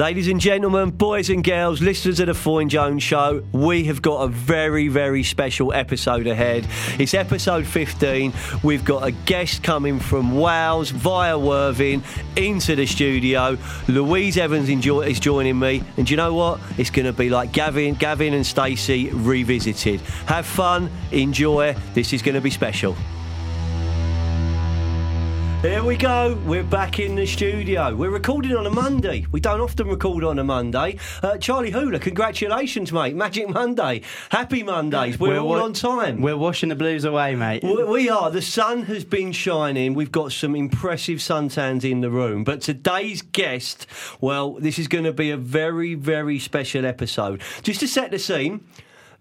Ladies and gentlemen, boys and girls, listeners of the Foyne Jones Show, we have got a very, very special episode ahead. It's episode 15. We've got a guest coming from Wales via Worthing into the studio. Louise Evans is joining me, and do you know what? It's going to be like Gavin, Gavin and Stacey revisited. Have fun, enjoy. This is going to be special. Here we go. We're back in the studio. We're recording on a Monday. We don't often record on a Monday. Uh, Charlie Hooler, congratulations, mate. Magic Monday. Happy Mondays. We're, all wa- on time. We're washing the blues away, mate. We we are. The sun has been shining. We've got some impressive suntans in the room. But today's guest, well, this is going to be a very, very special episode. Just to set the scene,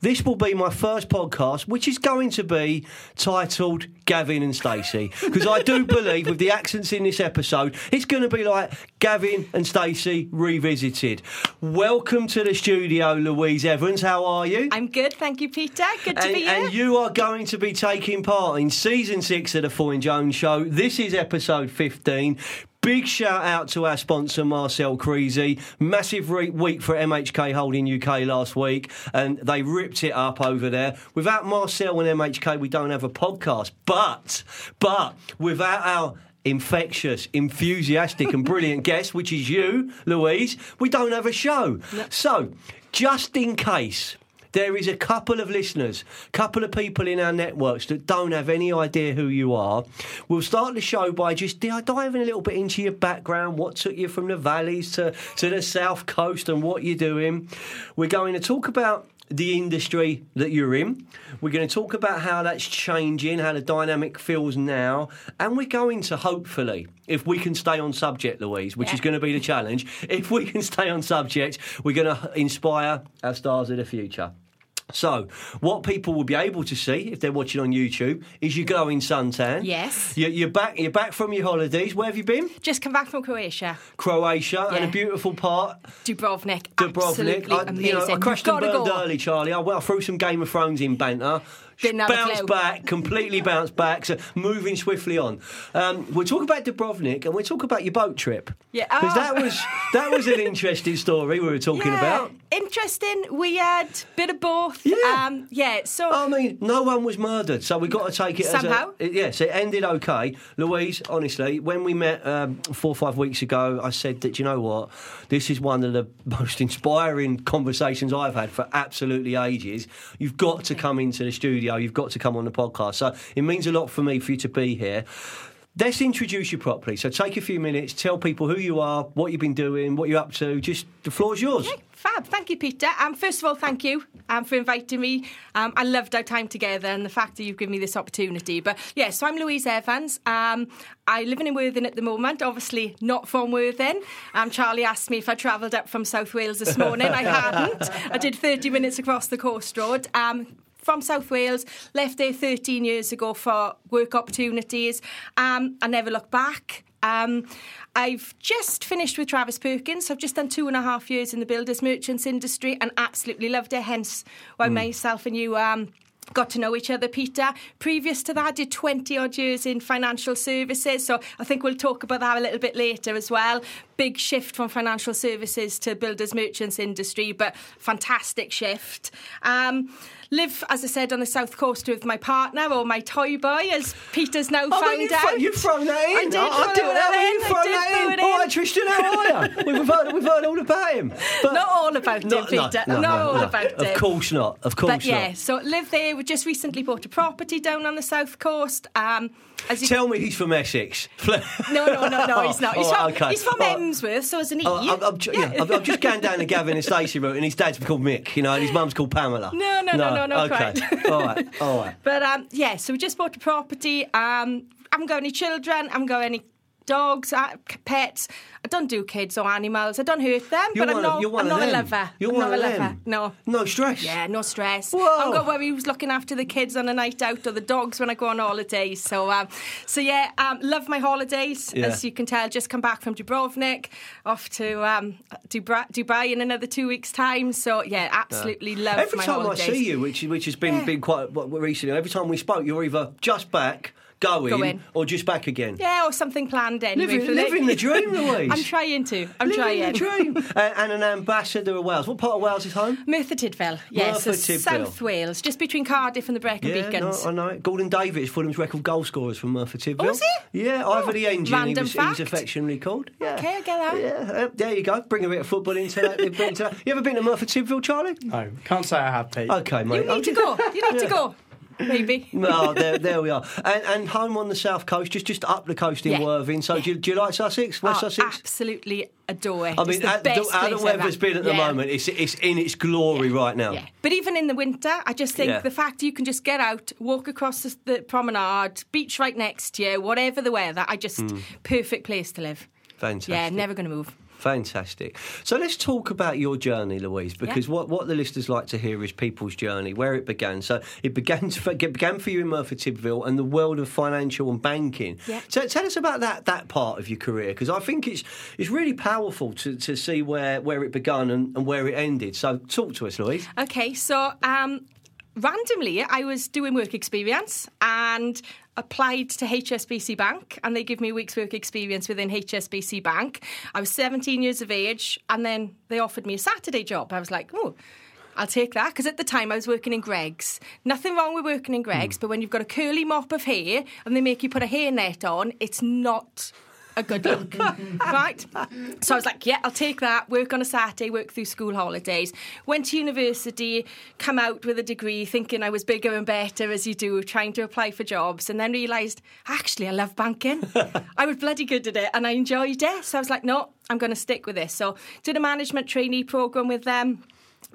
this will be my first podcast, which is going to be titled Gavin and Stacey. Because I do believe with the accents in this episode, it's going to be like Gavin and Stacey revisited. Welcome to the studio, Louise Evans. How are you? I'm good, thank you, Peter. Good to and, be here. and you are going to be taking part in season six of the Foyne Jones Show. This is episode 15. Big shout out to our sponsor Marcel Creasy. Massive re- week for MHK Holding UK last week, and they ripped it up over there. Without Marcel and MHK, we don't have a podcast. But, but without our infectious, enthusiastic, and brilliant guest, which is you, Louise, we don't have a show. So, just in case there is a couple of listeners, couple of people in our networks that don't have any idea who you are. We'll start the show by just diving a little bit into your background, what took you from the valleys to, to the south coast and what you're doing. We're going to talk about the industry that you're in. We're going to talk about how that's changing, how the dynamic feels now, and we're going to hopefully, if we can stay on subject, Louise, which Yeah. is going to be the challenge, if we can stay on subject, we're going to inspire our stars of the future. So, what people will be able to see if they're watching on YouTube is you go in suntan. Yes. You're, you're back. You're back from your holidays. Where have you been? Just come back from Croatia. Croatia and a beautiful part. Dubrovnik. Dubrovnik. Absolutely I, amazing. you know, I crashed and burned go. early, Charlie. I, well, I threw some Game of Thrones in banter. Didn't have bounced back, completely bounced back, so moving swiftly on. Um, we'll talk about Dubrovnik and we'll talk about your boat trip. Yeah. Because Oh. that was that was an interesting story we were talking Yeah, about. Interesting. We had bit of both. Yeah. Um, yeah. So I mean, no one was murdered, so we got to take it Somehow. as a. It ended okay. Louise, honestly, when we met um, four or five weeks ago, I said that, you know what, this is one of the most inspiring conversations I've had for absolutely ages. You've got to come into the studio, you've got to come on the podcast. So it means a lot for me for you to be here. Let's introduce you properly. So take a few minutes, tell people who you are, what you've been doing, what you're up to. Just the floor's yours. Fab, thank you, Peter. Um, first of all, thank you um, for inviting me. Um, I loved our time together and the fact that you've given me this opportunity. But yeah, so I'm Louise Evans. Um, I live in Worthing at the moment, obviously not from Worthing. Um, Charlie asked me if I travelled up from South Wales this morning. I hadn't. I did 30 minutes across the coast road. Um, from South Wales, left there 13 years ago for work opportunities. Um, I never looked back. Um, I've just finished with Travis Perkins. I've just done two and a half years in the builders merchants industry and absolutely loved it. Hence why myself and you um, got to know each other, Peter. Previous to that, did 20 odd years in financial services. So I think we'll talk about that a little bit later as well. Big shift from financial services to builders merchants industry, but fantastic shift. Um, live, as I said, on the south coast with my partner or my toy boy, as Peter's now I found out. thrown that in. I did I, didn't that know in. You've I thrown did that throw in. it All in. right, Tristan, how are you? We've heard, we've heard all about him. But Not all about him, No, no, Peter. no, Not no, all no. about Of course not. Of course But yeah, not. so live there. We just recently bought a property down on the south coast. Um, as you Tell me he's from Essex. no, no, no, no, he's not. He's All from, okay. he's from right. Emsworth, so isn't he? Oh, I'm, I'm, ju- yeah, I'm, I'm just going down to Gavin and Stacey route, and his dad's called Mick, you know, and his mum's called Pamela. No, no, no, no, no, okay. quite. all right, all right. But um, yeah, so we just bought a property. Um, I haven't got any children. I haven't got any dogs, uh, pets. I don't do kids or animals. I don't hurt them, You're but I'm of- not. you're I'm not a lover. You're I'm one not of a lover. them. No. No stress. Yeah, no stress. Whoa. I've got worry who's looking after the kids on a night out or the dogs when I go on holidays. So, um, so yeah, um, love my holidays. Yeah. As you can tell, just come back from Dubrovnik, off to um, Dubra- Dubai in another two weeks' time. So yeah, absolutely love Every my time. I see you, which which has been Yeah. been quite recently, every time we spoke, you're either just back, going, Going. or just back again? Yeah, or something planned anyway. Living, the- living the dream, Louise. I'm trying to. I'm living trying. the dream. and, and an ambassador of Wales. What part of Wales is home? Merthyr Tydfil, yes, Merthyr Tydfil. South Wales, just between Cardiff and the Brecon Yeah, no, I know it. Gordon Davies is Fulham's record goal scorers from Merthyr Tydfil. Oh, is he? Yeah, Ivor the Engine. He random was, he was affectionately called. Yeah. Okay, I get that. Yeah, uh, there you go. Bring a bit of football into that. into that. You ever been to Merthyr Tydfil, Charlie? No, can't say I have, Pete. Okay, mate. You need to go. You need to go. Maybe. No, there, there we are. And, and home on the south coast, just just up the coast in Yeah. Worthing. So do, you, do you like Sussex, West Oh, Sussex? absolutely adore it. I mean, the how, how the place weather's been at the moment, it's it's in its glory right now. Yeah. But even in the winter, I just think Yeah. the fact you can just get out, walk across the, the promenade, beach right next to you, whatever the weather, I just hmm. perfect place to live. Fantastic. Yeah, never going to move. Fantastic. So let's talk about your journey, Louise, because what, what the listeners like to hear is people's journey, where it began. So it began to, it began for you in Merthyr Tydfil and the world of financial and banking. Yeah. So tell us about that that part of your career, because I think it's it's really powerful to, to see where, where it began and, and where it ended. So talk to us, Louise. Okay, so um, randomly, I was doing work experience and applied to HSBC Bank, and they give me a week's work experience within HSBC Bank. I was 17 years of age, and then they offered me a Saturday job. I was like, oh. I'll take that because at the time I was working in Greggs. Nothing wrong with working in Greggs, hmm. but when you've got a curly mop of hair and they make you put a hairnet on, it's not a good look, right? So I was like, yeah, I'll take that. Work on a Saturday, work through school holidays. Went to university, come out with a degree, thinking I was bigger and better as you do, trying to apply for jobs, and then realised actually I love banking. I was bloody good at it, and I enjoyed it. So I was like, no, I'm going to stick with this. So did a management trainee program with them.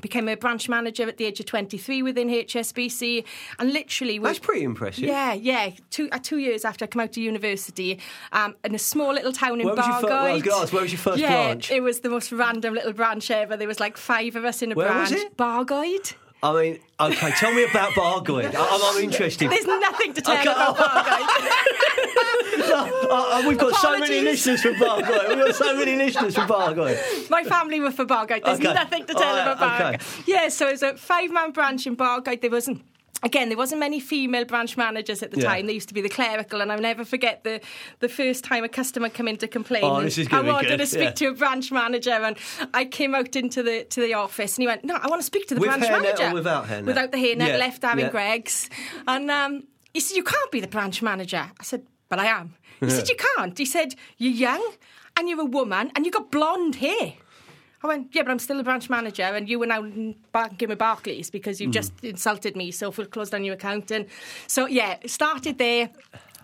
Became a branch manager at the age of 23 within HSBC, and literally was, That's pretty impressive. yeah, yeah. Two uh, two years after I come out of university, um, in a small little town in Where was well, I was gonna ask, where was your first yeah, branch? it was the most random little branch ever. There was like five of us in a Where was branch. it? Bargoed. I mean, okay, tell me about Bargoed. I- I'm, I'm interested. There's nothing to tell Okay. about Bargoed. Uh, uh, we've got so many Apologies. listeners from Bargoed. We've got so many listeners from Bargoed. My family were for Bargoed. There's Okay. nothing to tell right, about Bargoed. okay. Yeah, so it was a five man branch in Bargoed. There wasn't. Again, there wasn't many female branch managers at the Yeah. time. They used to be the clerical, and I'll never forget the the first time a customer come in to complain. Oh, and this is I wanted to speak yeah. to a branch manager, and I came out into the to the office, and he went, "No, I want to speak to the With branch manager." without hairnet? Without the hairnet, Yeah, left Aaron yeah. Greggs, and um, he said, "You can't be the branch manager." I said, "But I am." He said, "You can't." He said, "You're young, and you're a woman, and you've got blonde hair." I went, yeah, but I'm still a branch manager, and you were now banking with Barclays because you've just insulted me, so we've closed down your account. And so, yeah, started there.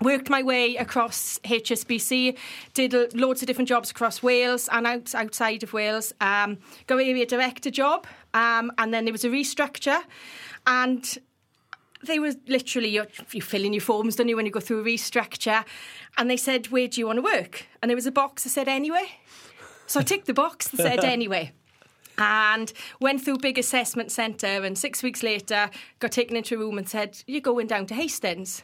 Worked my way across HSBC, did loads of different jobs across Wales and out, outside of Wales. Um, got area director job, um, and then there was a restructure, and they were literally you you fill in your forms, don't you, when you go through a restructure, and they said, "Where do you want to work?" And there was a box that said anyway. So I ticked the box that said anyway. And went through big assessment centre, and six weeks later, got taken into a room and said, "You're going down to Hastings."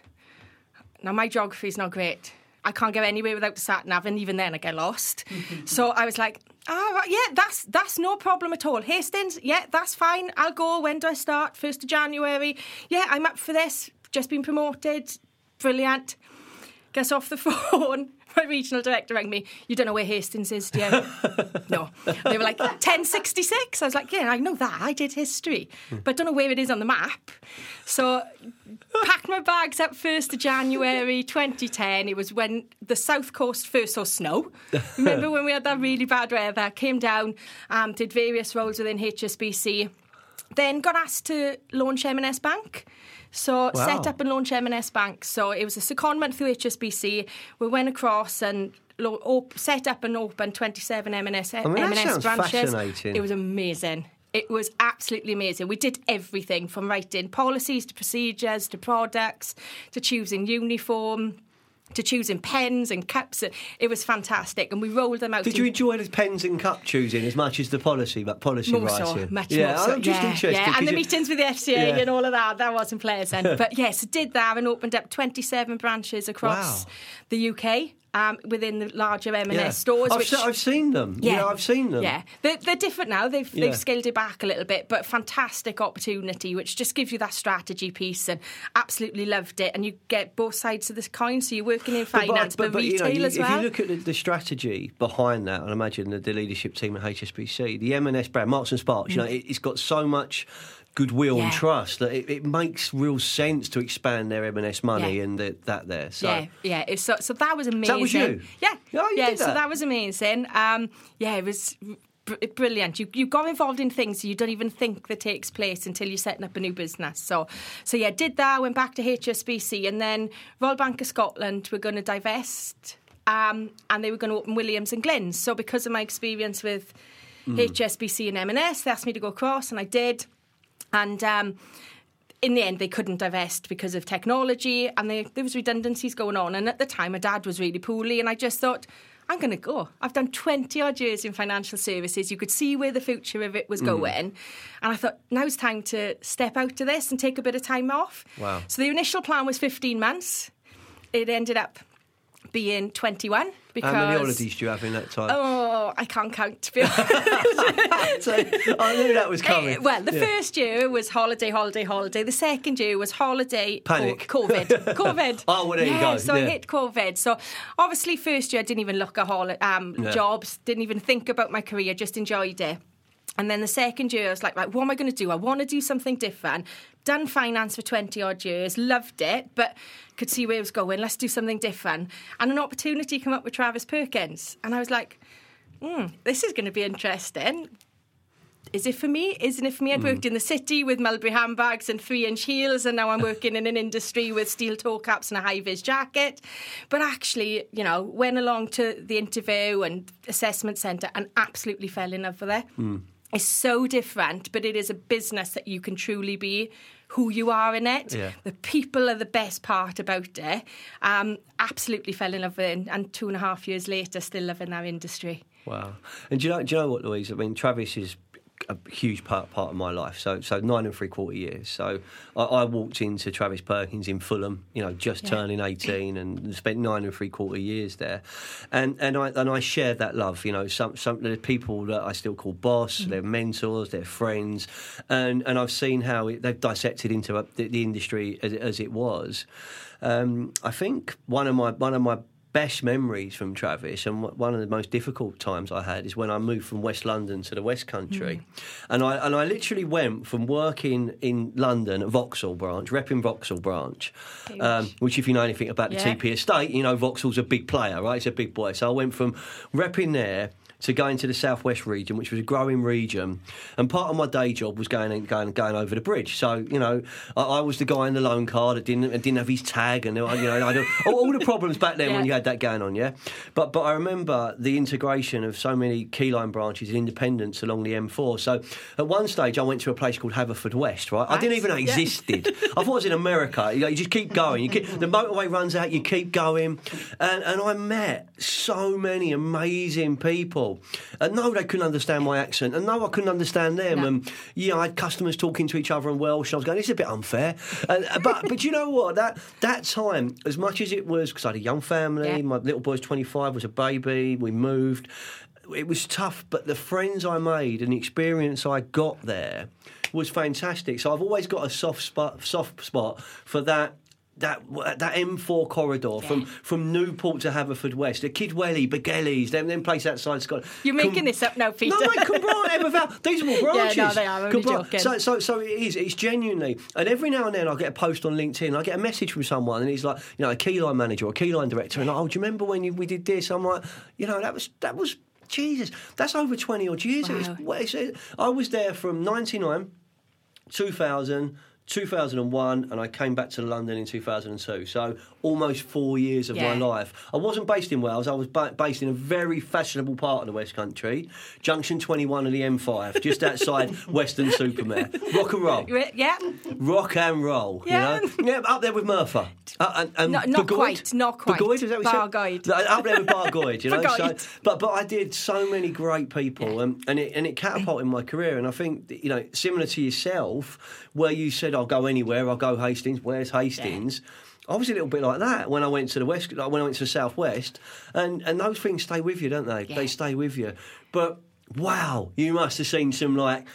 Now my geography is not great. I can't go anywhere without the sat nav, and even then I get lost. so I was like, "Ah, right, yeah, that's that's no problem at all." Hastings, yeah, that's fine. I'll go. When do I start? First of January. Yeah, I'm up for this. Just been promoted. Brilliant. Gets off the phone. My regional director rang me. You don't know where Hastings is, do you? no. They were like 1066. I was like, yeah, I know that. I did history, but don't know where it is on the map. So packed my bags up 1st of January 2010. It was when the south coast first saw snow. Remember when we had that really bad weather? Came down, um, did various roles within HSBC. Then got asked to launch M&S Bank. So Wow. set up and launch M&S Bank. So it was a secondment through HSBC. We went across and lo- op- set up and opened 27 M&S, mean, M&S branches. It was amazing. It was absolutely amazing. We did everything from writing policies to procedures to products to choosing uniform to choosing pens and cups. It was fantastic, and we rolled them out. Did in- you enjoy the pens and cup choosing as much as the policy, but policy more so, writing? much yeah, more so. I'm just yeah, interested. yeah. and the you- meetings with the FCA Yeah. and all of that, that wasn't pleasant. but yes, did that and opened up 27 branches across Wow. the UK. Um, within the larger M&S stores. I've, which, se- I've seen them. Yeah. I've seen them. Yeah, they're, they're different now. They've Yeah. they've scaled it back a little bit, but fantastic opportunity, which just gives you that strategy piece, and absolutely loved it. And you get both sides of this coin. So you're working in finance, but, you know, retail you- as well. If you look at the, the strategy behind that, and imagine the, the leadership team at HSBC, the M&S brand, Marks and Sparks, you know, it, it's got so much goodwill Mm. Yeah. and trust that it, it makes real sense to expand their M&S money Yeah. and the, that there. So. Yeah, yeah. So, so that was amazing. That was you? Yeah, Oh, you yeah. did So that? that was amazing. Um, yeah, it was br- brilliant. You you got involved in things you don't even think that takes place until you're setting up a new business. So so yeah, did that. Went back to HSBC, and then Royal Bank of Scotland were going to divest. Um, and they were going to open Williams and Glyn's. So because of my experience with Hmm. HSBC and M&S, they asked me to go across, and I did. And um, in the end, they couldn't divest because of technology, and they, there was redundancies going on. And at the time, my dad was really poorly, and I just thought, I'm going to go. I've done 20 odd years in financial services. You could see where the future of it was Mm. going. And I thought, now's time to step out of this and take a bit of time off. Wow. So the initial plan was 15 months. It ended up being 21 because. How many holidays do you have in that time? Oh, I can't count, to be honest. So, I knew that was coming. Eh, well, the Yeah. first year was holiday, holiday, holiday. The second year was holiday, Panic. co- COVID, COVID. Oh, well, there you go. So I hit COVID. So obviously, first year I didn't even look at hol- um, Yeah. jobs, didn't even think about my career, just enjoyed it. And then the second year, I was like, right, what am I going to do? I want to do something different. Done finance for 20 odd years, loved it, but could see where it was going. Let's do something different. And an opportunity came up with Travis Perkins. And I was like, hmm, this is going to be interesting. Is it for me? Isn't it for me? I'd worked in the city with Mulberry handbags and three inch heels, and now I'm working in an industry with steel toe caps and a high vis jacket. But actually, you know, went along to the interview and assessment centre and absolutely fell in love with it. It's so different, but it is a business that you can truly be who you are in it. Yeah. The people are the best part about it. Um, absolutely fell in love with it, and- and two and a half years later, still loving our industry. Wow. And do you know, do you know what, Louise? I mean, Travis is a huge part part of my life. So, so nine and three quarter years. So, I, I walked into Travis Perkins in Fulham. You know, just Yeah. turning eighteen, and spent nine and three quarter years there. And and I and I shared that love. You know, some some the people that I still call boss, Mm-hmm. they're mentors, they're friends, and and I've seen how it, they've dissected into a, the, the industry as, it- as it was. Um, I think one of my one of my best memories from Travis, and one of the most difficult times I had is when I moved from West London to the West Country, and I and I literally went from working in London at Vauxhall branch, repping Vauxhall branch, um, which if you know anything about the Yeah. TP estate, you know Vauxhall's a big player, right? It's a big boy. So I went from repping there. To going to the southwest region, which was a growing region, and part of my day job was going and going going over the bridge. So you know, I, I was the guy in the loan car that didn't didn't have his tag, and you know, had all, all the problems back then when you had that going on, yeah. But but I remember the integration of so many keyline branches and independents along the M4. So at one stage, I went to a place called Haverfordwest. Right, I didn't even know it Yeah. existed. I thought it was in America. You, know, you just keep going. You keep, the motorway runs out. You keep going, and and I met so many amazing people. And no, they couldn't understand my accent, and no, I couldn't understand them. No. And yeah, I had customers talking to each other in Welsh. And I was going, "This is a bit unfair." And, but but you know what? That that time, as much as it was, because I had a young family, Yeah. my little boy's twenty five, was a baby. We moved. It was tough, but the friends I made and the experience I got there was fantastic. So I've always got a soft spot, soft spot for that. That that M4 corridor from, from Newport to Haverford the Kidwelly, Begellies, them them places outside Scotland. You're making Com- this up now, Peter. no, mate, Cwmbran, Everval. These are all branches. Yeah, no, they are, I'm joking. So, so, so it is. It's genuinely. And every now and then, I get a post on LinkedIn. I get a message from someone, and he's like, you know, a keyline manager or a keyline director, and like, oh, do you remember when you, we did this? I'm like, you know, that was that was Jesus. That's over twenty odd years. It was- Wow. I was there from ninety nine. 2000, 2001, and I came back to London in 2002. So almost four years of my life. I wasn't based in Wales. I was ba- based in a very fashionable part of the West Country, Junction 21 of the M5, just outside Weston-super-Mare. Rock and roll. Yeah. Rock and roll, Yeah. you know? Yeah, up there with Murphy. Uh, and, and No- not quite, not quite. Burgoyne, is that what said? Uh, Up there with Bargoyd, you know? so, but, but I did so many great people and, and, it, and it catapulted my career. And I think, you know, similar to yourself, where you said, I'll go anywhere, I'll go Hastings, where's Hastings? I was a little bit like that when I went to the west, like when I went to the southwest, and and those things stay with you, don't they? Yeah. They stay with you. But wow, you must have seen some like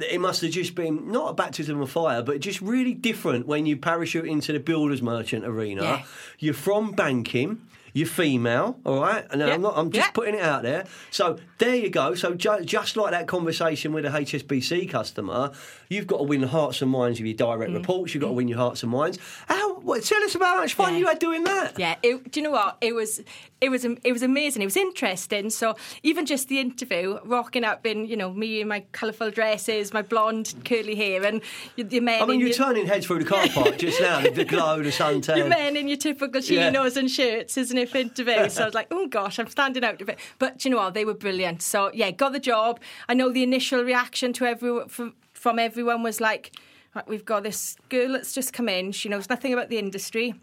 it must have just been not a baptism of fire, but just really different when you parachute into the builders merchant arena. Yeah. You're from banking. You're female, all right, and. I'm not. I'm just putting it out there. So there you go. So ju- just like that conversation with a HSBC customer, you've got to win the hearts and minds of your direct mm. reports. You've got to mm. win your hearts and minds. How? What, tell us about how much fun Yeah. you had doing that. Yeah, it, do you know what? It was, it was, it was amazing. It was interesting. So even just the interview, rocking up in, you know, me in my colourful dresses, my blonde curly hair, and your, your men. I mean, you're your, turning heads through the car park just now. The, glow, the your suntan. men in your typical Yeah. chinos and shirts, isn't it, for interview? So I was like, oh gosh, I'm standing out a bit. But you know what? They were brilliant. So yeah, got the job. I know the initial reaction to everyone from, from everyone was like, right, we've got this girl that's just come in. She knows nothing about the industry.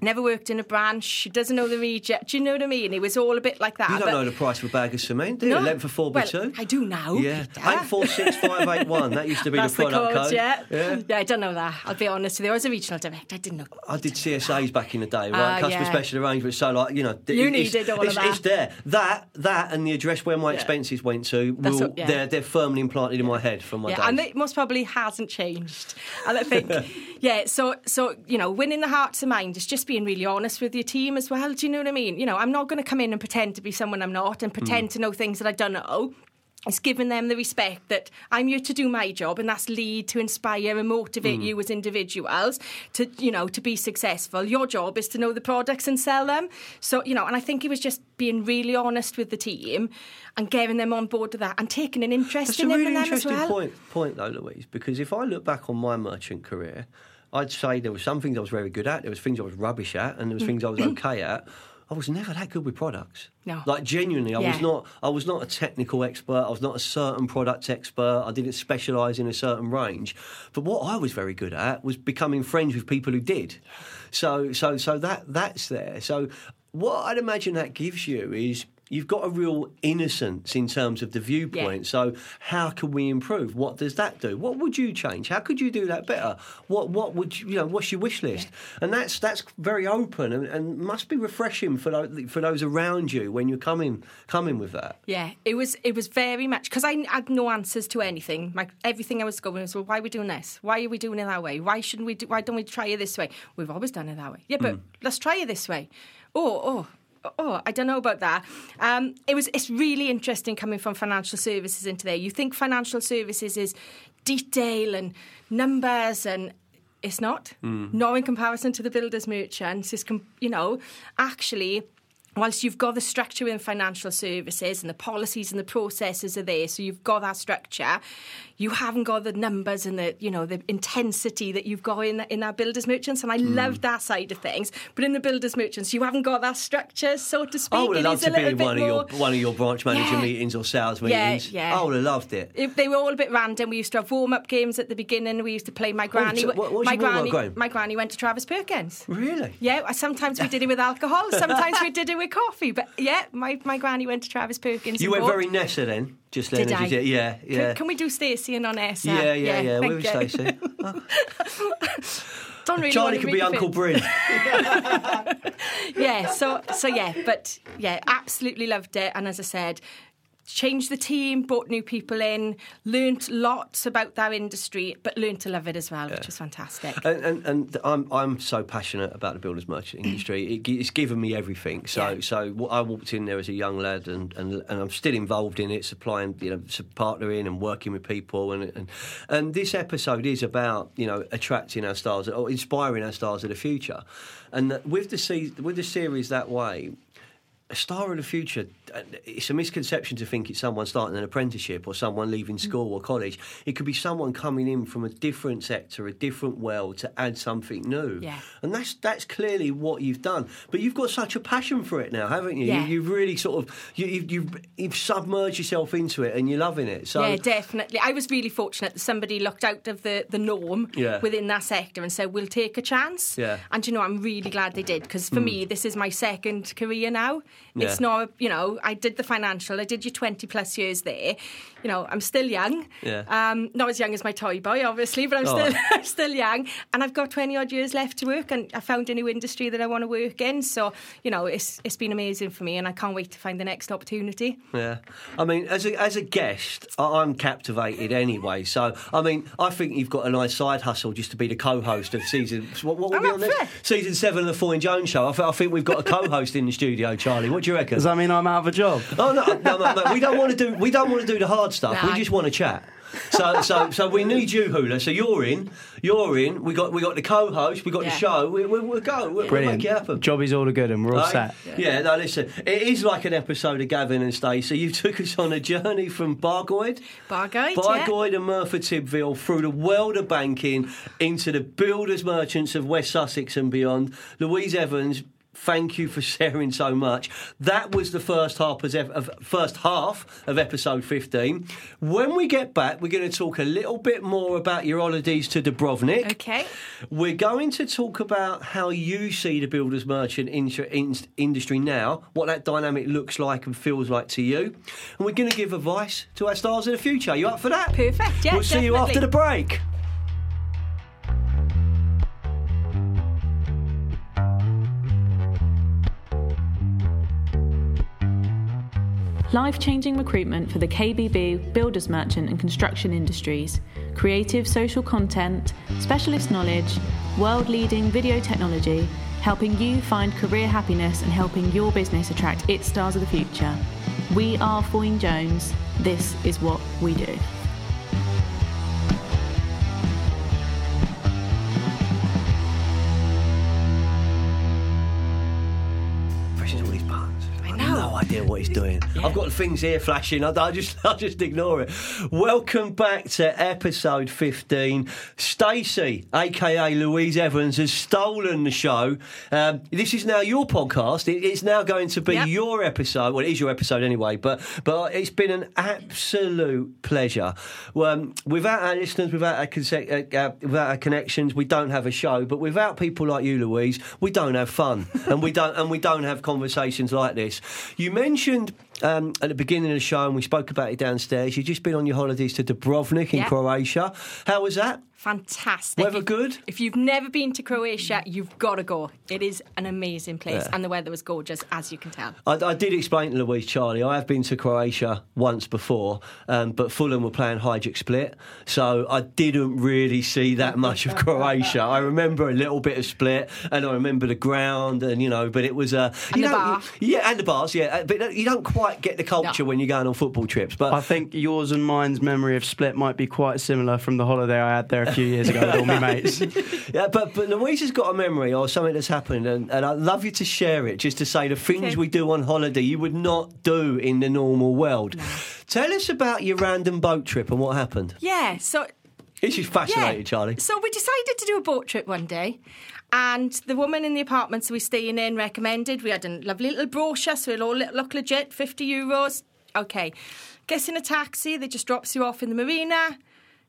Never worked in a branch. She doesn't know the region. Do you know what I mean? It was all a bit like that. You don't but- know the price of a bag of cement, do you? No. Eleven for four by Well, two. I do now. Yeah, Peter. eight four six five eight one. That used to be That's the product code, code. Yeah. yeah. I don't know that. I'll be honest with you. I was a regional director. I didn't know. I did CSAs back in the day, right? Ah, Customer yeah. special arrangements. So, like, you know, You it's, needed all of that. It's there. That, that, and the address where my Yeah. expenses went to, will, what- yeah. they're they're firmly implanted in my head from my Yeah, days. and it most probably hasn't changed. And I think, yeah, so so you know, winning the hearts and minds is just being really honest with your team as well. Do you know what I mean? You know, I'm not going to come in and pretend to be someone I'm not and pretend mm. to know things that I don't know. It's giving them the respect that I'm here to do my job, and that's lead to inspire and motivate mm. you as individuals to, you know, to be successful. Your job is to know the products and sell them. So, you know, and I think it was just being really honest with the team and getting them on board with that and taking an interest That's in a really and them as interesting well. point, point, though, Louise, because if I look back on my merchant career, I'd say there were some things I was very good at, there was things I was rubbish at, and there was mm. things I was okay at. I was never that good with products. No. Like genuinely, I was not. I was not a technical expert. I was not a certain product expert. I didn't specialise in a certain range. But what I was very good at was becoming friends with people who did. So, so, so that that's there. So, what I'd imagine that gives you is you've got a real innocence in terms of the viewpoint. So, how can we improve? What does that do? What would you change? How could you do that better? What what would you, you know? What's your wish list? And that's that's very open and, and must be refreshing for those, for those around you when you're coming coming with that. Yeah, it was it was very much because I had no answers to anything. My everything I was going was, well, why are we doing this? Why are we doing it that way? Why shouldn't we? Do, why don't we try it this way? We've always done it that way. Yeah, but Hmm. let's try it this way. Oh, oh. Oh, I don't know about that. Um, it was. It's really interesting coming from financial services into there. You think financial services is detail and numbers, and it's not. Not in comparison to the builders merchants. It's com- you know actually whilst you've got the structure in financial services and the policies and the processes are there, so you've got that structure, you haven't got the numbers and the you know the intensity that you've got in in our builders merchants, and I Hmm. love that side of things. But in the builders merchants, you haven't got that structure, so to speak. I would have loved to be in one of your one of your branch manager Yeah. meetings or sales meetings. yeah. yeah. I would have loved it. It, they were all a bit random. We used to have warm up games at the beginning. We used to play my granny. so what- what's my granny. My granny went to Travis Perkins. Really? Yeah, sometimes we did it with alcohol. Sometimes we did it with coffee. But yeah, my, my granny went to Travis Perkins. You went bought- very Nessa then, just then. Did I? did. Yeah, Can- yeah. Can, we do Stacey and on air? sir? yeah, yeah, yeah. Where was. Stacey? Don't really Charlie could be Uncle. Bryn. Yeah, so so yeah, but yeah, absolutely loved it. And as I said, changed the team, brought new people in, learnt lots about that industry, but learned to love it as well, which was fantastic. And, and, and I'm I'm so passionate about the builders merchant industry. It, it's given me everything. So Yeah. so I walked in there as a young lad, and, and, and I'm still involved in it, supplying you know partnering and working with people. And, and and this episode is about you know attracting our stars or inspiring our stars of the future. And with the with the series that way. A star of the future, it's a misconception to think it's someone starting an apprenticeship or someone leaving Mm. school or college. It could be someone coming in from a different sector, a different world to add something new. Yeah. And that's that's clearly what you've done. But you've got such a passion for it now, haven't you? Yeah. you you've really sort of you, you've, you've you've submerged yourself into it and you're loving it. So yeah, definitely. I was really fortunate that somebody looked out of the, the norm Yeah. within that sector and said, we'll take a chance. Yeah. And, you know, I'm really glad they did because for me, this is my second career now. It's not, you know, I did the financial. I did your 20 plus years there. You know, I'm still young. Yeah. Um, not as young as my toy boy, obviously, but I'm Oh. still I'm still young, and I've got 20 odd years left to work, and I found a new industry that I want to work in. So, you know, it's it's been amazing for me, and I can't wait to find the next opportunity. Yeah, I mean, as a as a guest, I'm captivated anyway. So, I mean, I think you've got a nice side hustle just to be the co-host of season. What, what I'm we on this? Season seven of the Foyne Jones show. I, th- I think we've got a co-host in the studio, Charlie. What do you reckon? Does that mean I'm out of a job? Oh no, no, no, no, we don't want to do we don't want to do the hard stuff. No. We just want to chat. So, so, so we need you, Hula. So you're in, you're in. We got we got the co-host, we got the show. We, we, we'll go. We'll, we'll Brilliant. make it happen. Job is all the good and we're all Right? set. Yeah, no, listen. It is like an episode of Gavin and Stacey. You took us on a journey from Bargoid, Bargoid, yeah. Bargoid and Merthyr Tydfil through the world of banking into the builders merchants of West Sussex and beyond. Louise Evans. Thank you for sharing so much. That was the first half of, first half of episode fifteen. When we get back, we're going to talk a little bit more about your holidays to Dubrovnik. Okay. We're going to talk about how you see the builders merchant in- in- industry now, what that dynamic looks like and feels like to you. And we're going to give advice to our stars in the future. Are You up for that? Perfect, yeah, We'll see you after the break. Life changing recruitment for the KBB, builders merchant, and construction industries. Creative social content, specialist knowledge, world leading video technology, helping you find career happiness and helping your business attract its stars of the future. We are Foyne Jones. This is what we do. Idea what he's doing. I've got things here flashing. I, I just, I just ignore it. Welcome back to episode fifteen. Stacey, aka Louise Evans, has stolen the show. Um, this is now your podcast. It, it's now going to be Yep. your episode. Well, it is your episode anyway. But, but it's been an absolute pleasure. Um, without our listeners, without our, conse- uh, uh, without our connections, we don't have a show. But without people like you, Louise, we don't have fun, and we don't, and we don't have conversations like this. You mentioned um, at the beginning of the show, and we spoke about it downstairs. You've just been on your holidays to Dubrovnik in. Croatia. How was that? Fantastic. Weather If- good? If you've never been to Croatia, you've got to go. It is an amazing place, Yeah. and the weather was gorgeous, as you can tell. I, I did explain to Louise Charlie. I have been to Croatia once before, um, but Fulham were playing Hajduk Split, so I didn't really see that much of Croatia. I remember a little bit of Split, and I remember the ground, and you know, but it was uh, And you the bar. yeah, and the bars, yeah, uh, but you don't quite get the culture No. when you're going on football trips. But I think yours and mine's memory of Split might be quite similar from the holiday I had there a few years ago with all my mates. Yeah, but but Louise has got a memory or something that's happened, and, and I'd love you to share it. Just to say the things Okay. we do on holiday you would not do in the normal world. Tell us about your random boat trip and what happened. Yeah, so This is fascinating, Charlie. So we decided to do a boat trip one day. And the woman in the apartments we were staying in recommended. We had a lovely little brochure, so it all look look legit, 50 euros. Okay. Gets in a taxi, they just drops you off in the marina.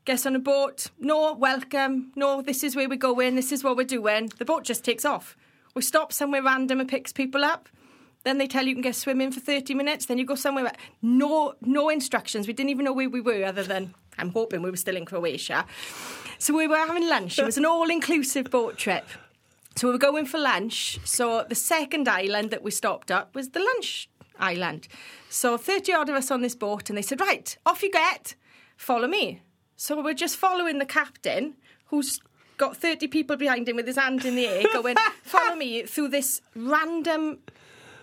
Gets on a boat. No, welcome. No, this is where we're going. This is what we're doing. The boat just takes off. We stop somewhere random and picks people up. Then they tell you you can go swimming for 30 minutes. Then you go somewhere. No, no instructions. We didn't even know where we were, other than I'm hoping we were still in Croatia. So we were having lunch. It was an all-inclusive boat trip. So we were going for lunch. So the second island that we stopped at was the lunch island. So 30 odd of us on this boat, and they said, Right, off you get, follow me. So we're just following the captain, who's got 30 people behind him with his hand in the air, going, Follow me through this random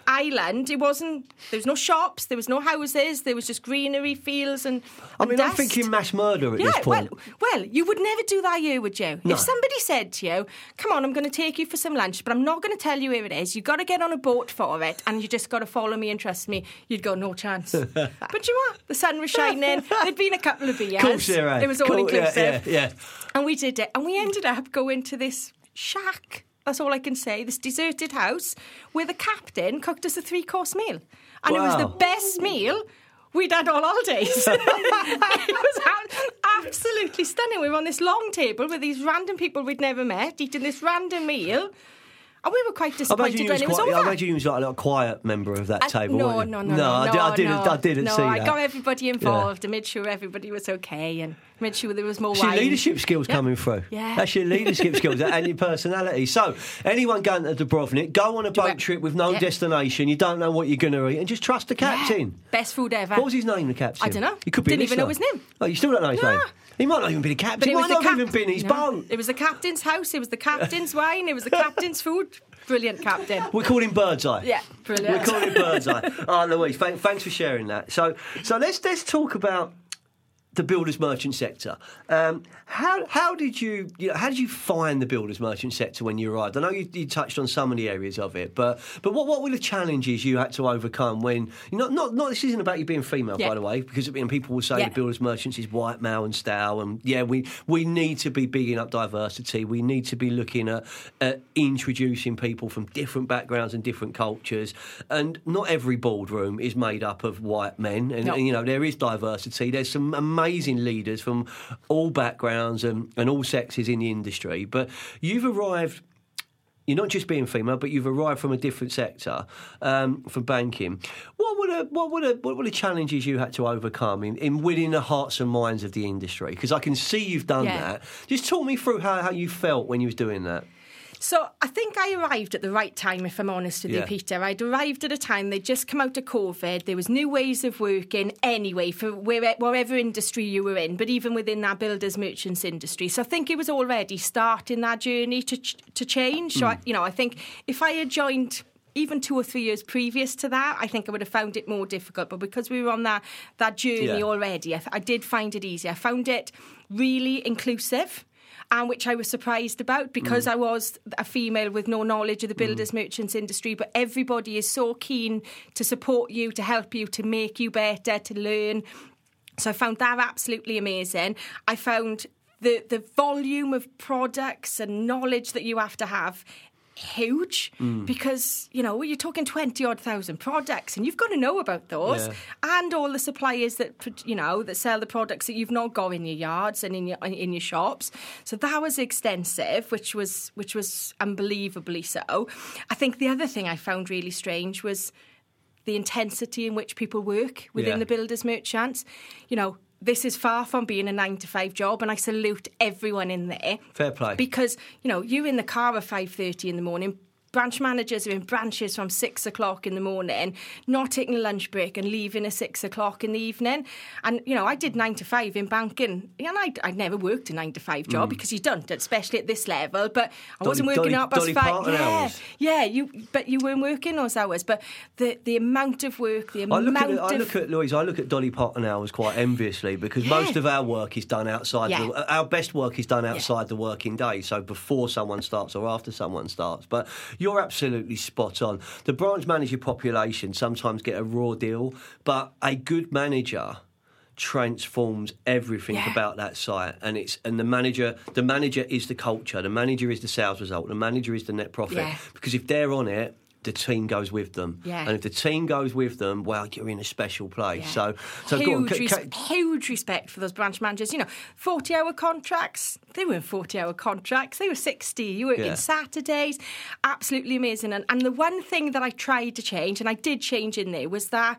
island. It wasn't, there was no shops, there was no houses, there was just greenery, fields, and. I and mean, I'm dust. thinking mass murder at Yeah, this point. well, well, you would never do that here, would you? No. If somebody said to you, "Come on, I'm going to take you for some lunch, but I'm not going to tell you where it is. You've got to get on a boat for it, and you just got to follow me and trust me." You'd go, "No chance." but you what? The sun was shining. There'd been a couple of beers. Of course there are. It was all Cool, yeah, inclusive. Yeah, yeah. And we did it. And we ended up going to this shack. That's all I can say. This deserted house where the captain cooked us a three course meal. And it was the best meal we'd had all holidays. it was absolutely stunning. We were on this long table with these random people we'd never met, eating this random meal. And we were quite I disappointed you when it was quite, over. I imagine you was like a little quiet member of that I- table. no, you? no, no, no, I, no, did, I didn't. no, I didn't no, see I that. got everybody involved and made sure everybody was okay and made sure there was more your wine. leadership skills Yeah. coming through. Yeah. That's your leadership skills and your personality. So, anyone going to Dubrovnik, go on a boat trip with no Yeah. destination, you don't know what you're going to eat, and just trust the captain. Yeah. Best food ever. What was his name, the captain? I dunno. He could be Didn't even know his name. Oh, you still don't know his name? He might not even be the captain. But He it was might the not even cap- been his No. It was the captain's house. It was the captain's wine. It was the captain's food. Brilliant captain. We call him Birdseye. Yeah, brilliant. We call him Birdseye. Oh, Louise, thank, thanks for sharing that. So, so let's let's talk about the builders merchant sector. Um, how how did you, you know, how did you find the builders merchant sector when you arrived? I know you, you touched on some of the areas of it, but but what what were the challenges you had to overcome when you know not not this isn't about you being female Yeah. by the way because you know, people will say Yeah. the builders merchants is white male and style and yeah we we need to be bigging up diversity. We need to be looking at, at introducing people from different backgrounds and different cultures. And not every boardroom is made up of white men. And, No. and, you know there is diversity. There's some amazing leaders from all backgrounds and, and all sexes in the industry. But you've arrived you're not just being female, but you've arrived from a different sector, um, from banking. What were the what were the what were the challenges you had to overcome in, in winning the hearts and minds of the industry? Because I can see you've done Yeah. that. Just talk me through how, how you felt when you was doing that. So I think I arrived at the right time, if I'm honest with Yeah. you, Peter. I'd arrived at a time they'd just come out of COVID. There was new ways of working anyway for where, whatever industry you were in, but even within that builders merchants industry. So I think it was already starting that journey to to change. So I, mm. you know, I think if I had joined. Even two or three years previous to that, I think I would have found it more difficult. But because we were on that that journey Yeah. already, I, th- I did find it easy. I found it really inclusive and which I was surprised about because mm. I was a female with no knowledge of the builders mm. merchants industry. But everybody is so keen to support you, to help you, to make you better, to learn. So I found that absolutely amazing. I found the the volume of products and knowledge that you have to have huge mm. because you know you're talking 20 odd thousand products and you've got to know about those Yeah. and all the suppliers that you know that sell the products that you've not got in your yards and in your in your shops so that was extensive which was which was unbelievably so i think the other thing i found really strange was the intensity in which people work within Yeah. the builders merchants you know this is far from being a nine to five job, and I salute everyone in there. Fair play. Because you know you're in the car at five thirty in the morning. Branch managers are in branches from six o'clock in the morning, not taking a lunch break and leaving at six o'clock in the evening. And you know, I did nine to five in banking, and I I'd never worked a nine to five job mm. because you don't, especially at this level. But I Dolly- wasn't working Dolly- up as Dolly five. Yeah, hours. yeah. You, but you weren't working those hours. But the the amount of work, the I amount look at of I look at Louise. I look at Dolly Parton hours quite enviously because Yeah. most of our work is done outside. Yeah. The, our best work is done outside the working day, so before someone starts or after someone starts. But you're absolutely spot on. The branch manager population sometimes get a raw deal, but a good manager transforms everything Yeah. about that site and it's and the manager the manager is the culture the manager is the sales result the manager is the net profit Yeah. because if they're on it the team goes with them Yeah. and if the team goes with them well you're in a special place Yeah. so so go on, huge, res- huge respect for those branch managers. You know, forty-hour contracts. They weren't forty-hour contracts. They were sixty. You work Yeah. in Saturdays. Absolutely amazing. And, and the one thing that I tried to change, and I did change in there, was that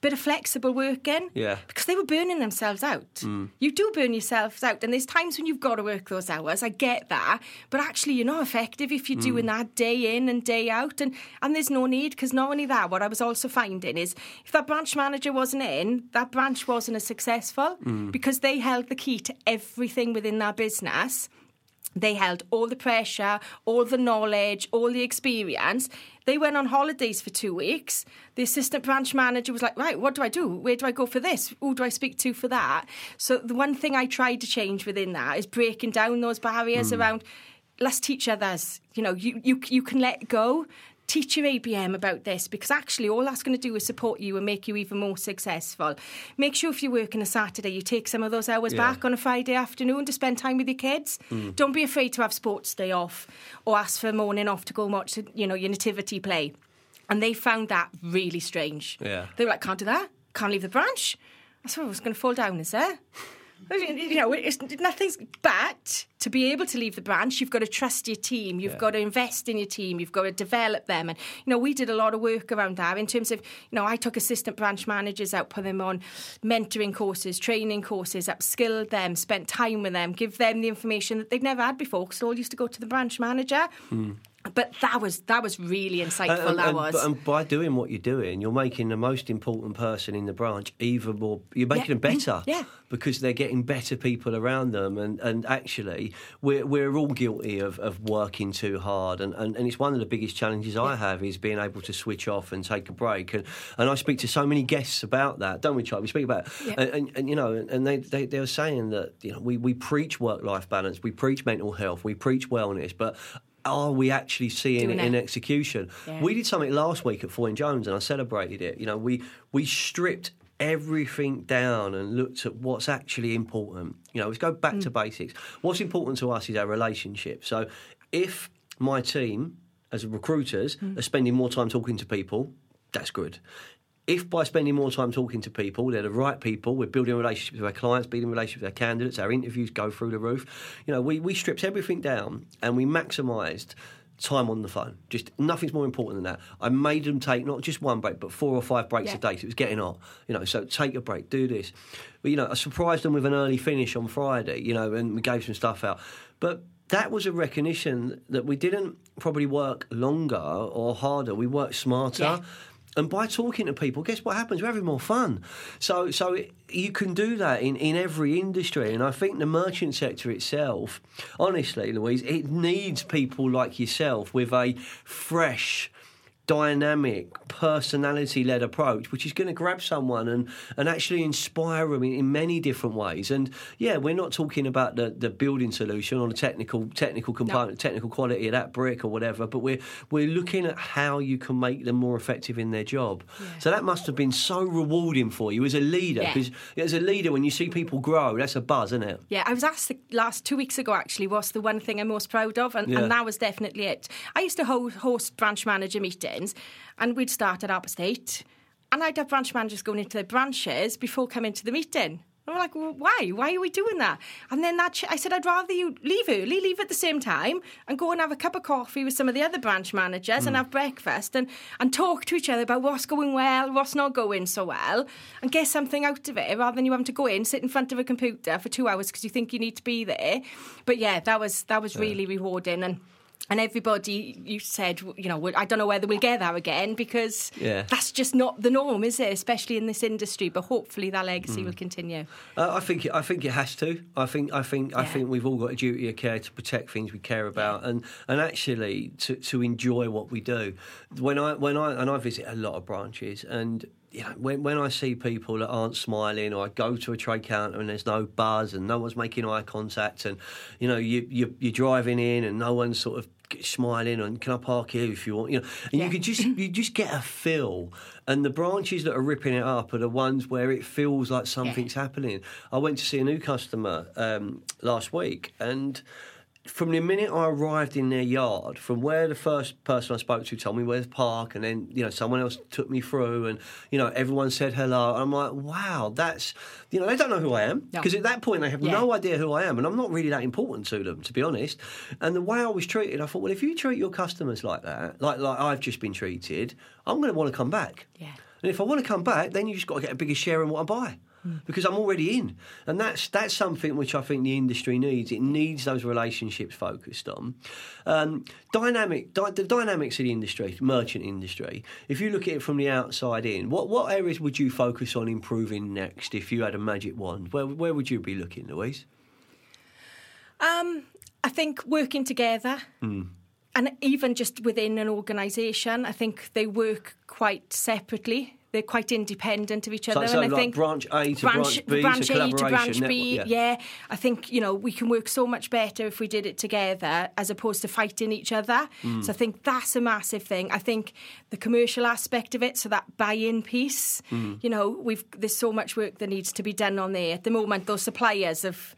bit of flexible working. Yeah. Mm. Because they were burning themselves out. You do burn yourselves out, and there's times when you've got to work those hours. I get that, but actually, you're not effective if you're Mm. doing that day in and day out, and and there's no need because not only that, what I was also finding is if that branch manager wasn't in, that branch wasn't as successful Mm. because they held the key to everything within that business. They held all the pressure, all the knowledge, all the experience. They went on holidays for two weeks. The assistant branch manager was like, right, what do I do? Where do I go for this? Who do I speak to for that? So the one thing I tried to change within that is breaking down those barriers hmm. around let's teach others. You know, you, you, you can let go. Teach your ABM about this because actually all that's going to do is support you and make you even more successful. Make sure if you're working a Saturday, you take some of those hours Yeah. back on a Friday afternoon to spend time with your kids. Mm. Don't be afraid to have sports day off or ask for a morning off to go and watch, you know, your nativity play. And they found that really strange. Yeah. They were like, can't do that. Can't leave the branch. I thought I was going to fall down, is there? You know, it's nothing's but to be able to leave the branch, you've got to trust your team. You've Yeah. got to invest in your team. You've got to develop them. And you know, we did a lot of work around that in terms of you know, I took assistant branch managers out, put them on mentoring courses, training courses, upskilled them, spent time with them, give them the information that they'd never had before because all used to go to the branch manager. Hmm. But that was that was really insightful. And, that and- was. and by doing what you're doing, you're making the most important person in the branch even more. You're making Yeah. them better, Yeah. because they're getting better people around them. And, and actually, we're we're all guilty of, of working too hard. And, and, and it's one of the biggest challenges I have is being able to switch off and take a break. And and I speak to so many guests about that, don't we, Charlie? We speak about, it. Yeah. and, and, and you know, and they, they they were saying that you know we we preach work life balance, we preach mental health, we preach wellness, but are we actually seeing Doing it in it. execution? Yeah. We did something last week at Foyne Jones, and I celebrated it. You know, we we stripped everything down and looked at what's actually important. You know, let's go back to mm. basics. What's important to us is our relationship. So, if my team, as recruiters, mm. are spending more time talking to people, that's good. If by spending more time talking to people, they're the right people, we're building relationships with our clients, building relationships with our candidates, our interviews go through the roof. You know, we, we stripped everything down and we maximised time on the phone. Just nothing's more important than that. I made them take not just one break, but four or five breaks Yeah. a day. So it was getting on. You know, so take a break, do this. But you know, I surprised them with an early finish on Friday. You know, and we gave some stuff out. But that was a recognition that we didn't probably work longer or harder. We worked smarter. Yeah. And by talking to people, guess what happens? We're having more fun. So, so you can do that in, in every industry. And I think the merchant sector itself, honestly, Louise, it needs people like yourself with a fresh, dynamic, personality led approach, which is going to grab someone and, and actually inspire them in, in many different ways. And yeah, we're not talking about the, the building solution or the technical technical component, technical quality of that brick or whatever, but we're we're looking at how you can make them more effective in their job. So that must have been so rewarding for you as a leader, Yeah. because as a leader, when you see people grow, that's a buzz, isn't it? Yeah, I was asked the last two weeks ago actually what's the one thing I'm most proud of, and, Yeah. and that was definitely it. I used to host branch manager meetings, and we'd start at half past eight, and I'd have branch managers going into their branches before coming to the meeting. And I'm like, well, why? Why are we doing that? And then that ch- I said, I'd rather you leave early, leave at the same time, and go and have a cup of coffee with some of the other branch managers Hmm. and have breakfast and, and talk to each other about what's going well, what's not going so well, and get something out of it rather than you having to go in, sit in front of a computer for two hours because you think you need to be there. But yeah, that was that was really rewarding and. And everybody, you said, you know, I don't know whether we'll get there again because Yeah. that's just not the norm, is it? Especially in this industry. But hopefully that legacy Hmm. will continue. Uh, I think it, I think it has to. I think I think I think we've all got a duty of care to protect things we care about, and and actually to, to enjoy what we do. When I when I and I visit a lot of branches, and you know, when when I see people that aren't smiling, or I go to a trade counter and there's no buzz and no one's making eye contact, and you know you you you're driving in and no one's sort of smiling and can I park here if you want? You know and Yeah. you could just you just get a feel. And the branches that are ripping it up are the ones where it feels like something's happening. I went to see a new customer um, last week and from the minute I arrived in their yard, from where the first person I spoke to told me where to park, and then you know someone else took me through, and you know everyone said hello. I'm like, wow, that's you know they don't know who I am No. because at that point they have Yeah. no idea who I am, and I'm not really that important to them, to be honest. And the way I was treated, I thought, well, if you treat your customers like that, like like I've just been treated, I'm going to want to come back. Yeah. And if I want to come back, then you just got to get a bigger share in what I buy. Because I'm already in, and that's that's something which I think the industry needs. It needs those relationships focused on um, dynamic, di- the dynamics of the industry, merchant industry. If you look at it from the outside in, what what areas would you focus on improving next if you had a magic wand? Where where would you be looking, Louise? Um, I think working together. Hmm. And even just within an organisation, I think they work quite separately. They're quite independent of each other. so and I like think branch A to branch B to branch A to branch network- B. yeah. Yeah. I think you know we can work so much better if we did it together as opposed to fighting each other. Hmm. So I think that's a massive thing. I think the commercial aspect of it, so that buy-in piece. Hmm. You know, we've there's so much work that needs to be done on there at the moment. Those suppliers have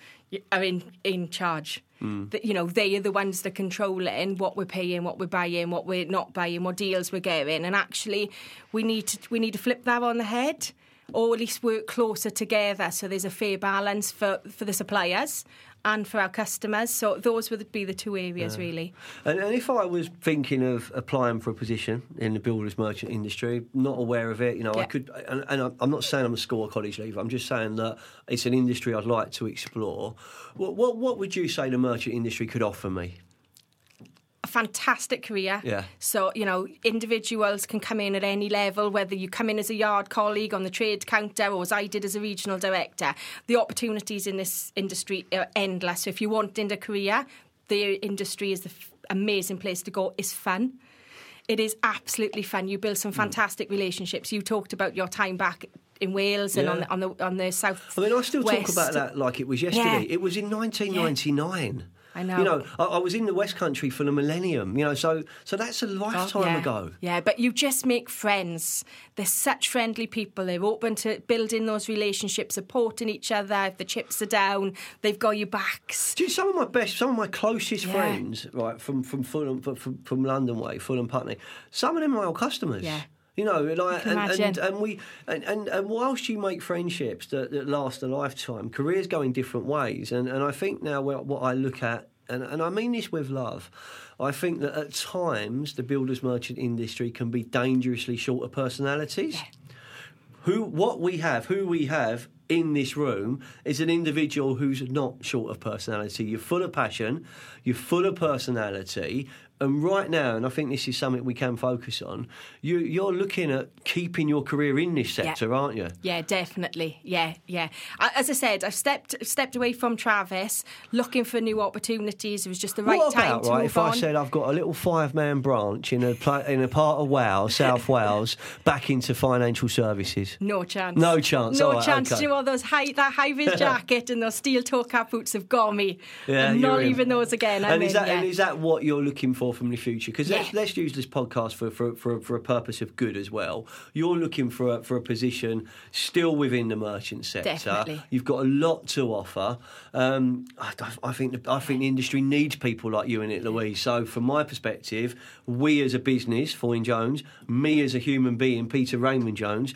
are in in charge. Mm. That, you know, they are the ones that control it and what we're paying, what we're buying, what we're not buying, what deals we're getting. And actually, we need to we need to flip that on the head. or at least work closer together so there's a fair balance for, for the suppliers and for our customers. So those would be the two areas really. And, and if I was thinking of applying for a position in the builders merchant industry, not aware of it, you know, I could. And, and I'm- I'm not saying I'm a school or college leaver. I'm just saying that it's an industry I'd like to explore. What what, what would you say the merchant industry could offer me? Fantastic career. Yeah. So, you know, individuals can come in at any level, whether you come in as a yard colleague on the trade counter or as I did as a regional director. The opportunities in this industry are endless. So if you want in a career, the industry is the f- amazing place to go. It's fun. It is absolutely fun. You build some mm. fantastic relationships. You talked about your time back in Wales and on the on the on the south. I mean, I still talk about that like it was yesterday. Yeah. It was in 1999. I know. You know, I, I was in the West Country for the millennium. You know, so so that's a lifetime Oh, yeah. ago. Yeah, but you just make friends. They're such friendly people. They're open to building those relationships, supporting each other. If the chips are down, they've got your backs. Do you, some of my best, some of my closest Yeah. friends, right, from from Fulham, from, from, from London way, Fulham Putney, some of them are my old customers. Yeah. You know, like, can and, and, and we and, and, and whilst you make friendships that, that last a lifetime, careers go in different ways. And, and I think now what what I look at, and, and I mean this with love, I think that at times the builders merchant industry can be dangerously short of personalities who what we have, who we have in this room is an individual who's not short of personality. You're full of passion, you're full of personality, and right now, and I think this is something we can focus on. You, you're looking at keeping your career in this sector, aren't you? Yeah, definitely. Yeah, yeah. I- As I said, I've stepped stepped away from Travis, looking for new opportunities. It was just the right what time about to right? move If on. I said I've got a little five man branch in a pla- in a part of Wales, South Wales, back into financial services. no chance. No chance. No All right, chance. okay. Do you know those high that high vis jacket and those steel toe cap boots have got me. Yeah, I'm not in. even those again. I'm and is in, that yeah. and is that what you're looking for from the future? Because let's, let's use this podcast for, for, for, for a purpose of good as well. You're looking for a, for a position still within the merchant sector. Definitely. You've got a lot to offer. Um, I, I think the, I think the industry needs people like you in it, Louise. So from my perspective, we as a business, Foyne Jones, me as a human being, Peter Raymond Jones.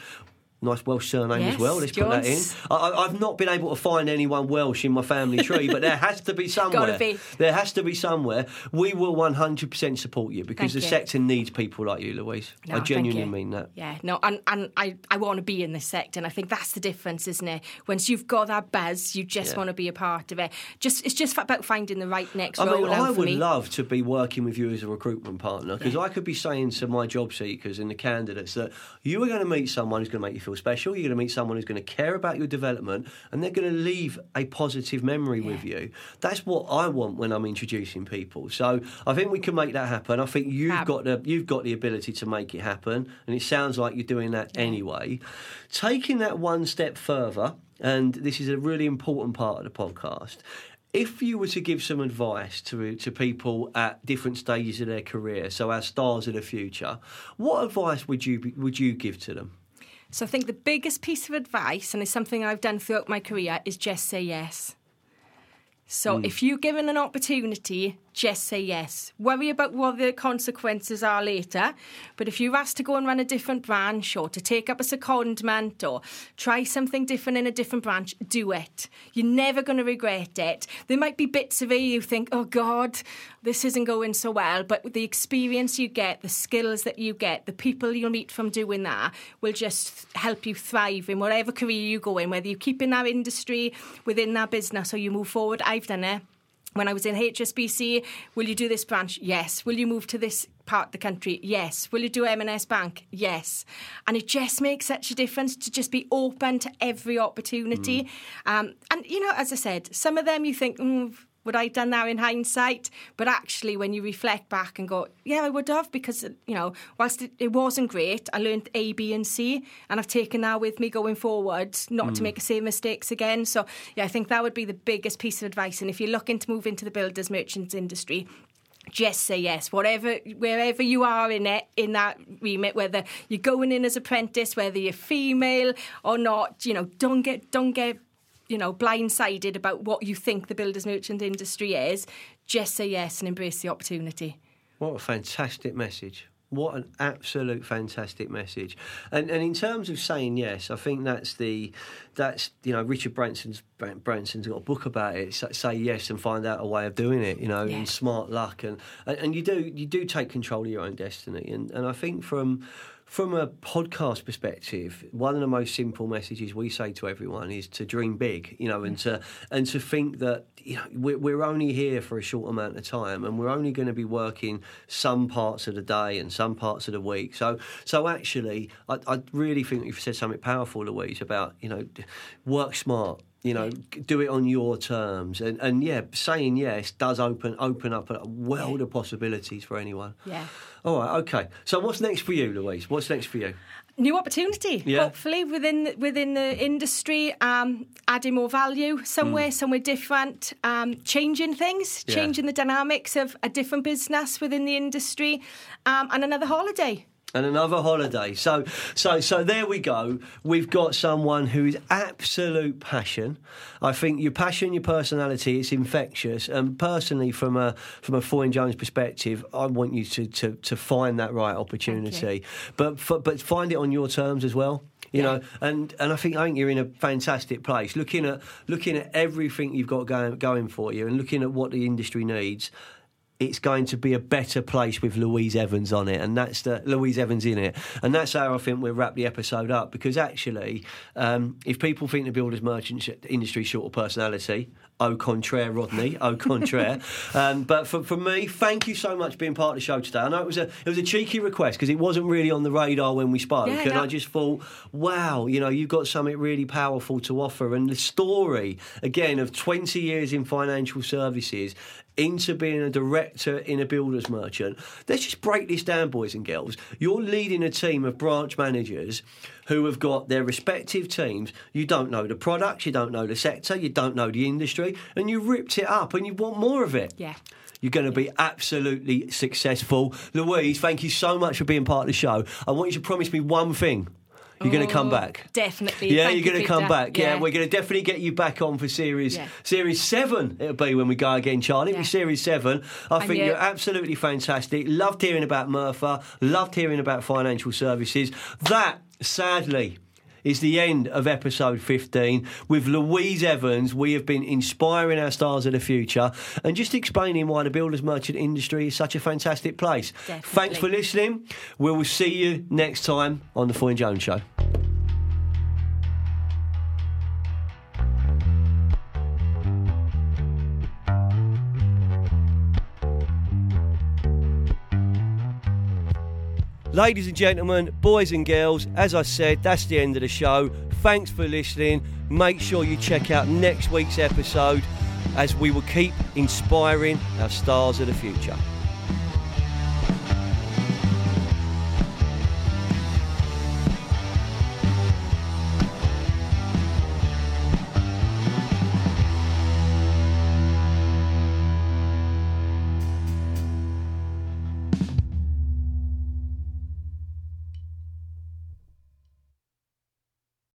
Nice Welsh surname as well. Let's put that in. I, I've not been able to find anyone Welsh in my family tree, but there has to be somewhere. be. There has to be somewhere. We will 100% support you because Thank the you. sector needs people like you, Louise. No, I genuinely mean that. Yeah, no, and, and I, I want to be in this sector, and I think that's the difference, isn't it? Once you've got that buzz, you just Yeah. want to be a part of it. Just It's just about finding the right next I mean, I would me. love to be working with you as a recruitment partner because I could be saying to my job seekers and the candidates that you are going to meet someone who's going to make you feel special. You're going to meet someone who's going to care about your development, and they're going to leave a positive memory with you. That's what I want when I'm introducing people. So I think we can make that happen. I think you've got the you've got the ability to make it happen, and it sounds like you're doing that anyway. Taking that one step further, and this is a really important part of the podcast. If you were to give some advice to to people at different stages of their career, so our stars of the future, what advice would you be, would you give to them? So I think the biggest piece of advice, and it's something I've done throughout my career, is just say yes. So Hmm. if you're given an opportunity, just say yes. Worry about what the consequences are later. But if you're asked to go and run a different branch or to take up a secondment or try something different in a different branch, do it. You're never going to regret it. There might be bits of it you think, oh God, this isn't going so well. But the experience you get, the skills that you get, the people you'll meet from doing that will just help you thrive in whatever career you go in, whether you keep in that industry, within that business, or you move forward. I've done it. When I was in HSBC, will you do this branch? Yes. Will you move to this part of the country? Yes. Will you do M&S Bank? Yes. And it just makes such a difference to just be open to every opportunity. Um, and, you know, as I said, some of them you think, mm, would I have done that in hindsight? But actually, when you reflect back and go, yeah, I would have, because, you know, whilst it, it wasn't great, I learned A, B, and C, and I've taken that with me going forward, not to hmm. make the same mistakes again. So, yeah, I think that would be the biggest piece of advice. And if you're looking to move into the builders merchants industry, just say yes, whatever, wherever you are in it, in that remit, whether you're going in as apprentice, whether you're female or not, you know, don't get, don't get you know, blindsided about what you think the builders merchant industry is, just say yes and embrace the opportunity. What a fantastic message. What an absolute fantastic message. And and in terms of saying yes, I think that's the that's you know Richard Branson's Branson's got a book about it. Say yes and find out a way of doing it. You know, Yeah. and smart luck and and you do you do take control of your own destiny. And and I think from from a podcast perspective, one of the most simple messages we say to everyone is to dream big, you know, and to and to think that you know we're, we're only here for a short amount of time, and we're only going to be working some parts of the day and some parts of the week. So, so actually, I, I really think you've said something powerful, Louise, about you know, work smart. You know, do it on your terms, and, and yeah, saying yes does open open up a world of possibilities for anyone. Yeah. All right, okay. So what's next for you, Louise? What's next for you? New opportunity, Yeah. hopefully within within the industry, um, adding more value somewhere, somewhere different, um, changing things, Yeah. changing the dynamics of a different business within the industry, um, and another holiday. And another holiday. So, so, so there we go. We've got someone who is absolute passion. I think your passion, your personality, it's infectious. And personally, from a from a Foyne Jones perspective, I want you to to, to find that right opportunity, but for, but find it on your terms as well. You know, and, and I think I think you're in a fantastic place. Looking at looking at everything you've got going going for you, and looking at what the industry needs it's going to be a better place with Louise Evans on it, and that's the Louise Evans in it, and that's how I think we'll wrap the episode up. Because actually, um, if people think the builders merchant industry short of personality, au contraire, Rodney, au contraire. um, but for, for me, thank you so much for being part of the show today. I know it was a it was a cheeky request because it wasn't really on the radar when we spoke, Yeah, and no. I just thought, wow, you know, you've got something really powerful to offer, and the story again of twenty years in financial services into being a director in a builder's merchant. Let's just break this down, boys and girls. You're leading a team of branch managers who have got their respective teams. You don't know the products, you don't know the sector, you don't know the industry, and you ripped it up and you want more of it. Yeah. You're going to be absolutely successful. Louise, thank you so much for being part of the show. I want you to promise me one thing. You're going to come Oh, back. Definitely. Yeah, Thank you're going to come back. Yeah. we're going to definitely get you back on for series Yeah. series seven. It'll be when we go again, Charlie. It'll be Yeah. series seven. I And think you- you're absolutely fantastic. Loved hearing about Murpha. Loved hearing about financial services. That, sadly. Is the end of episode 15. With Louise Evans, we have been inspiring our stars of the future and just explaining why the builders merchant industry is such a fantastic place. Definitely. Thanks for listening. We will see you next time on The Foyne Jones Show. Ladies and gentlemen, boys and girls, as I said, that's the end of the show. Thanks for listening. Make sure you check out next week's episode as we will keep inspiring our stars of the future.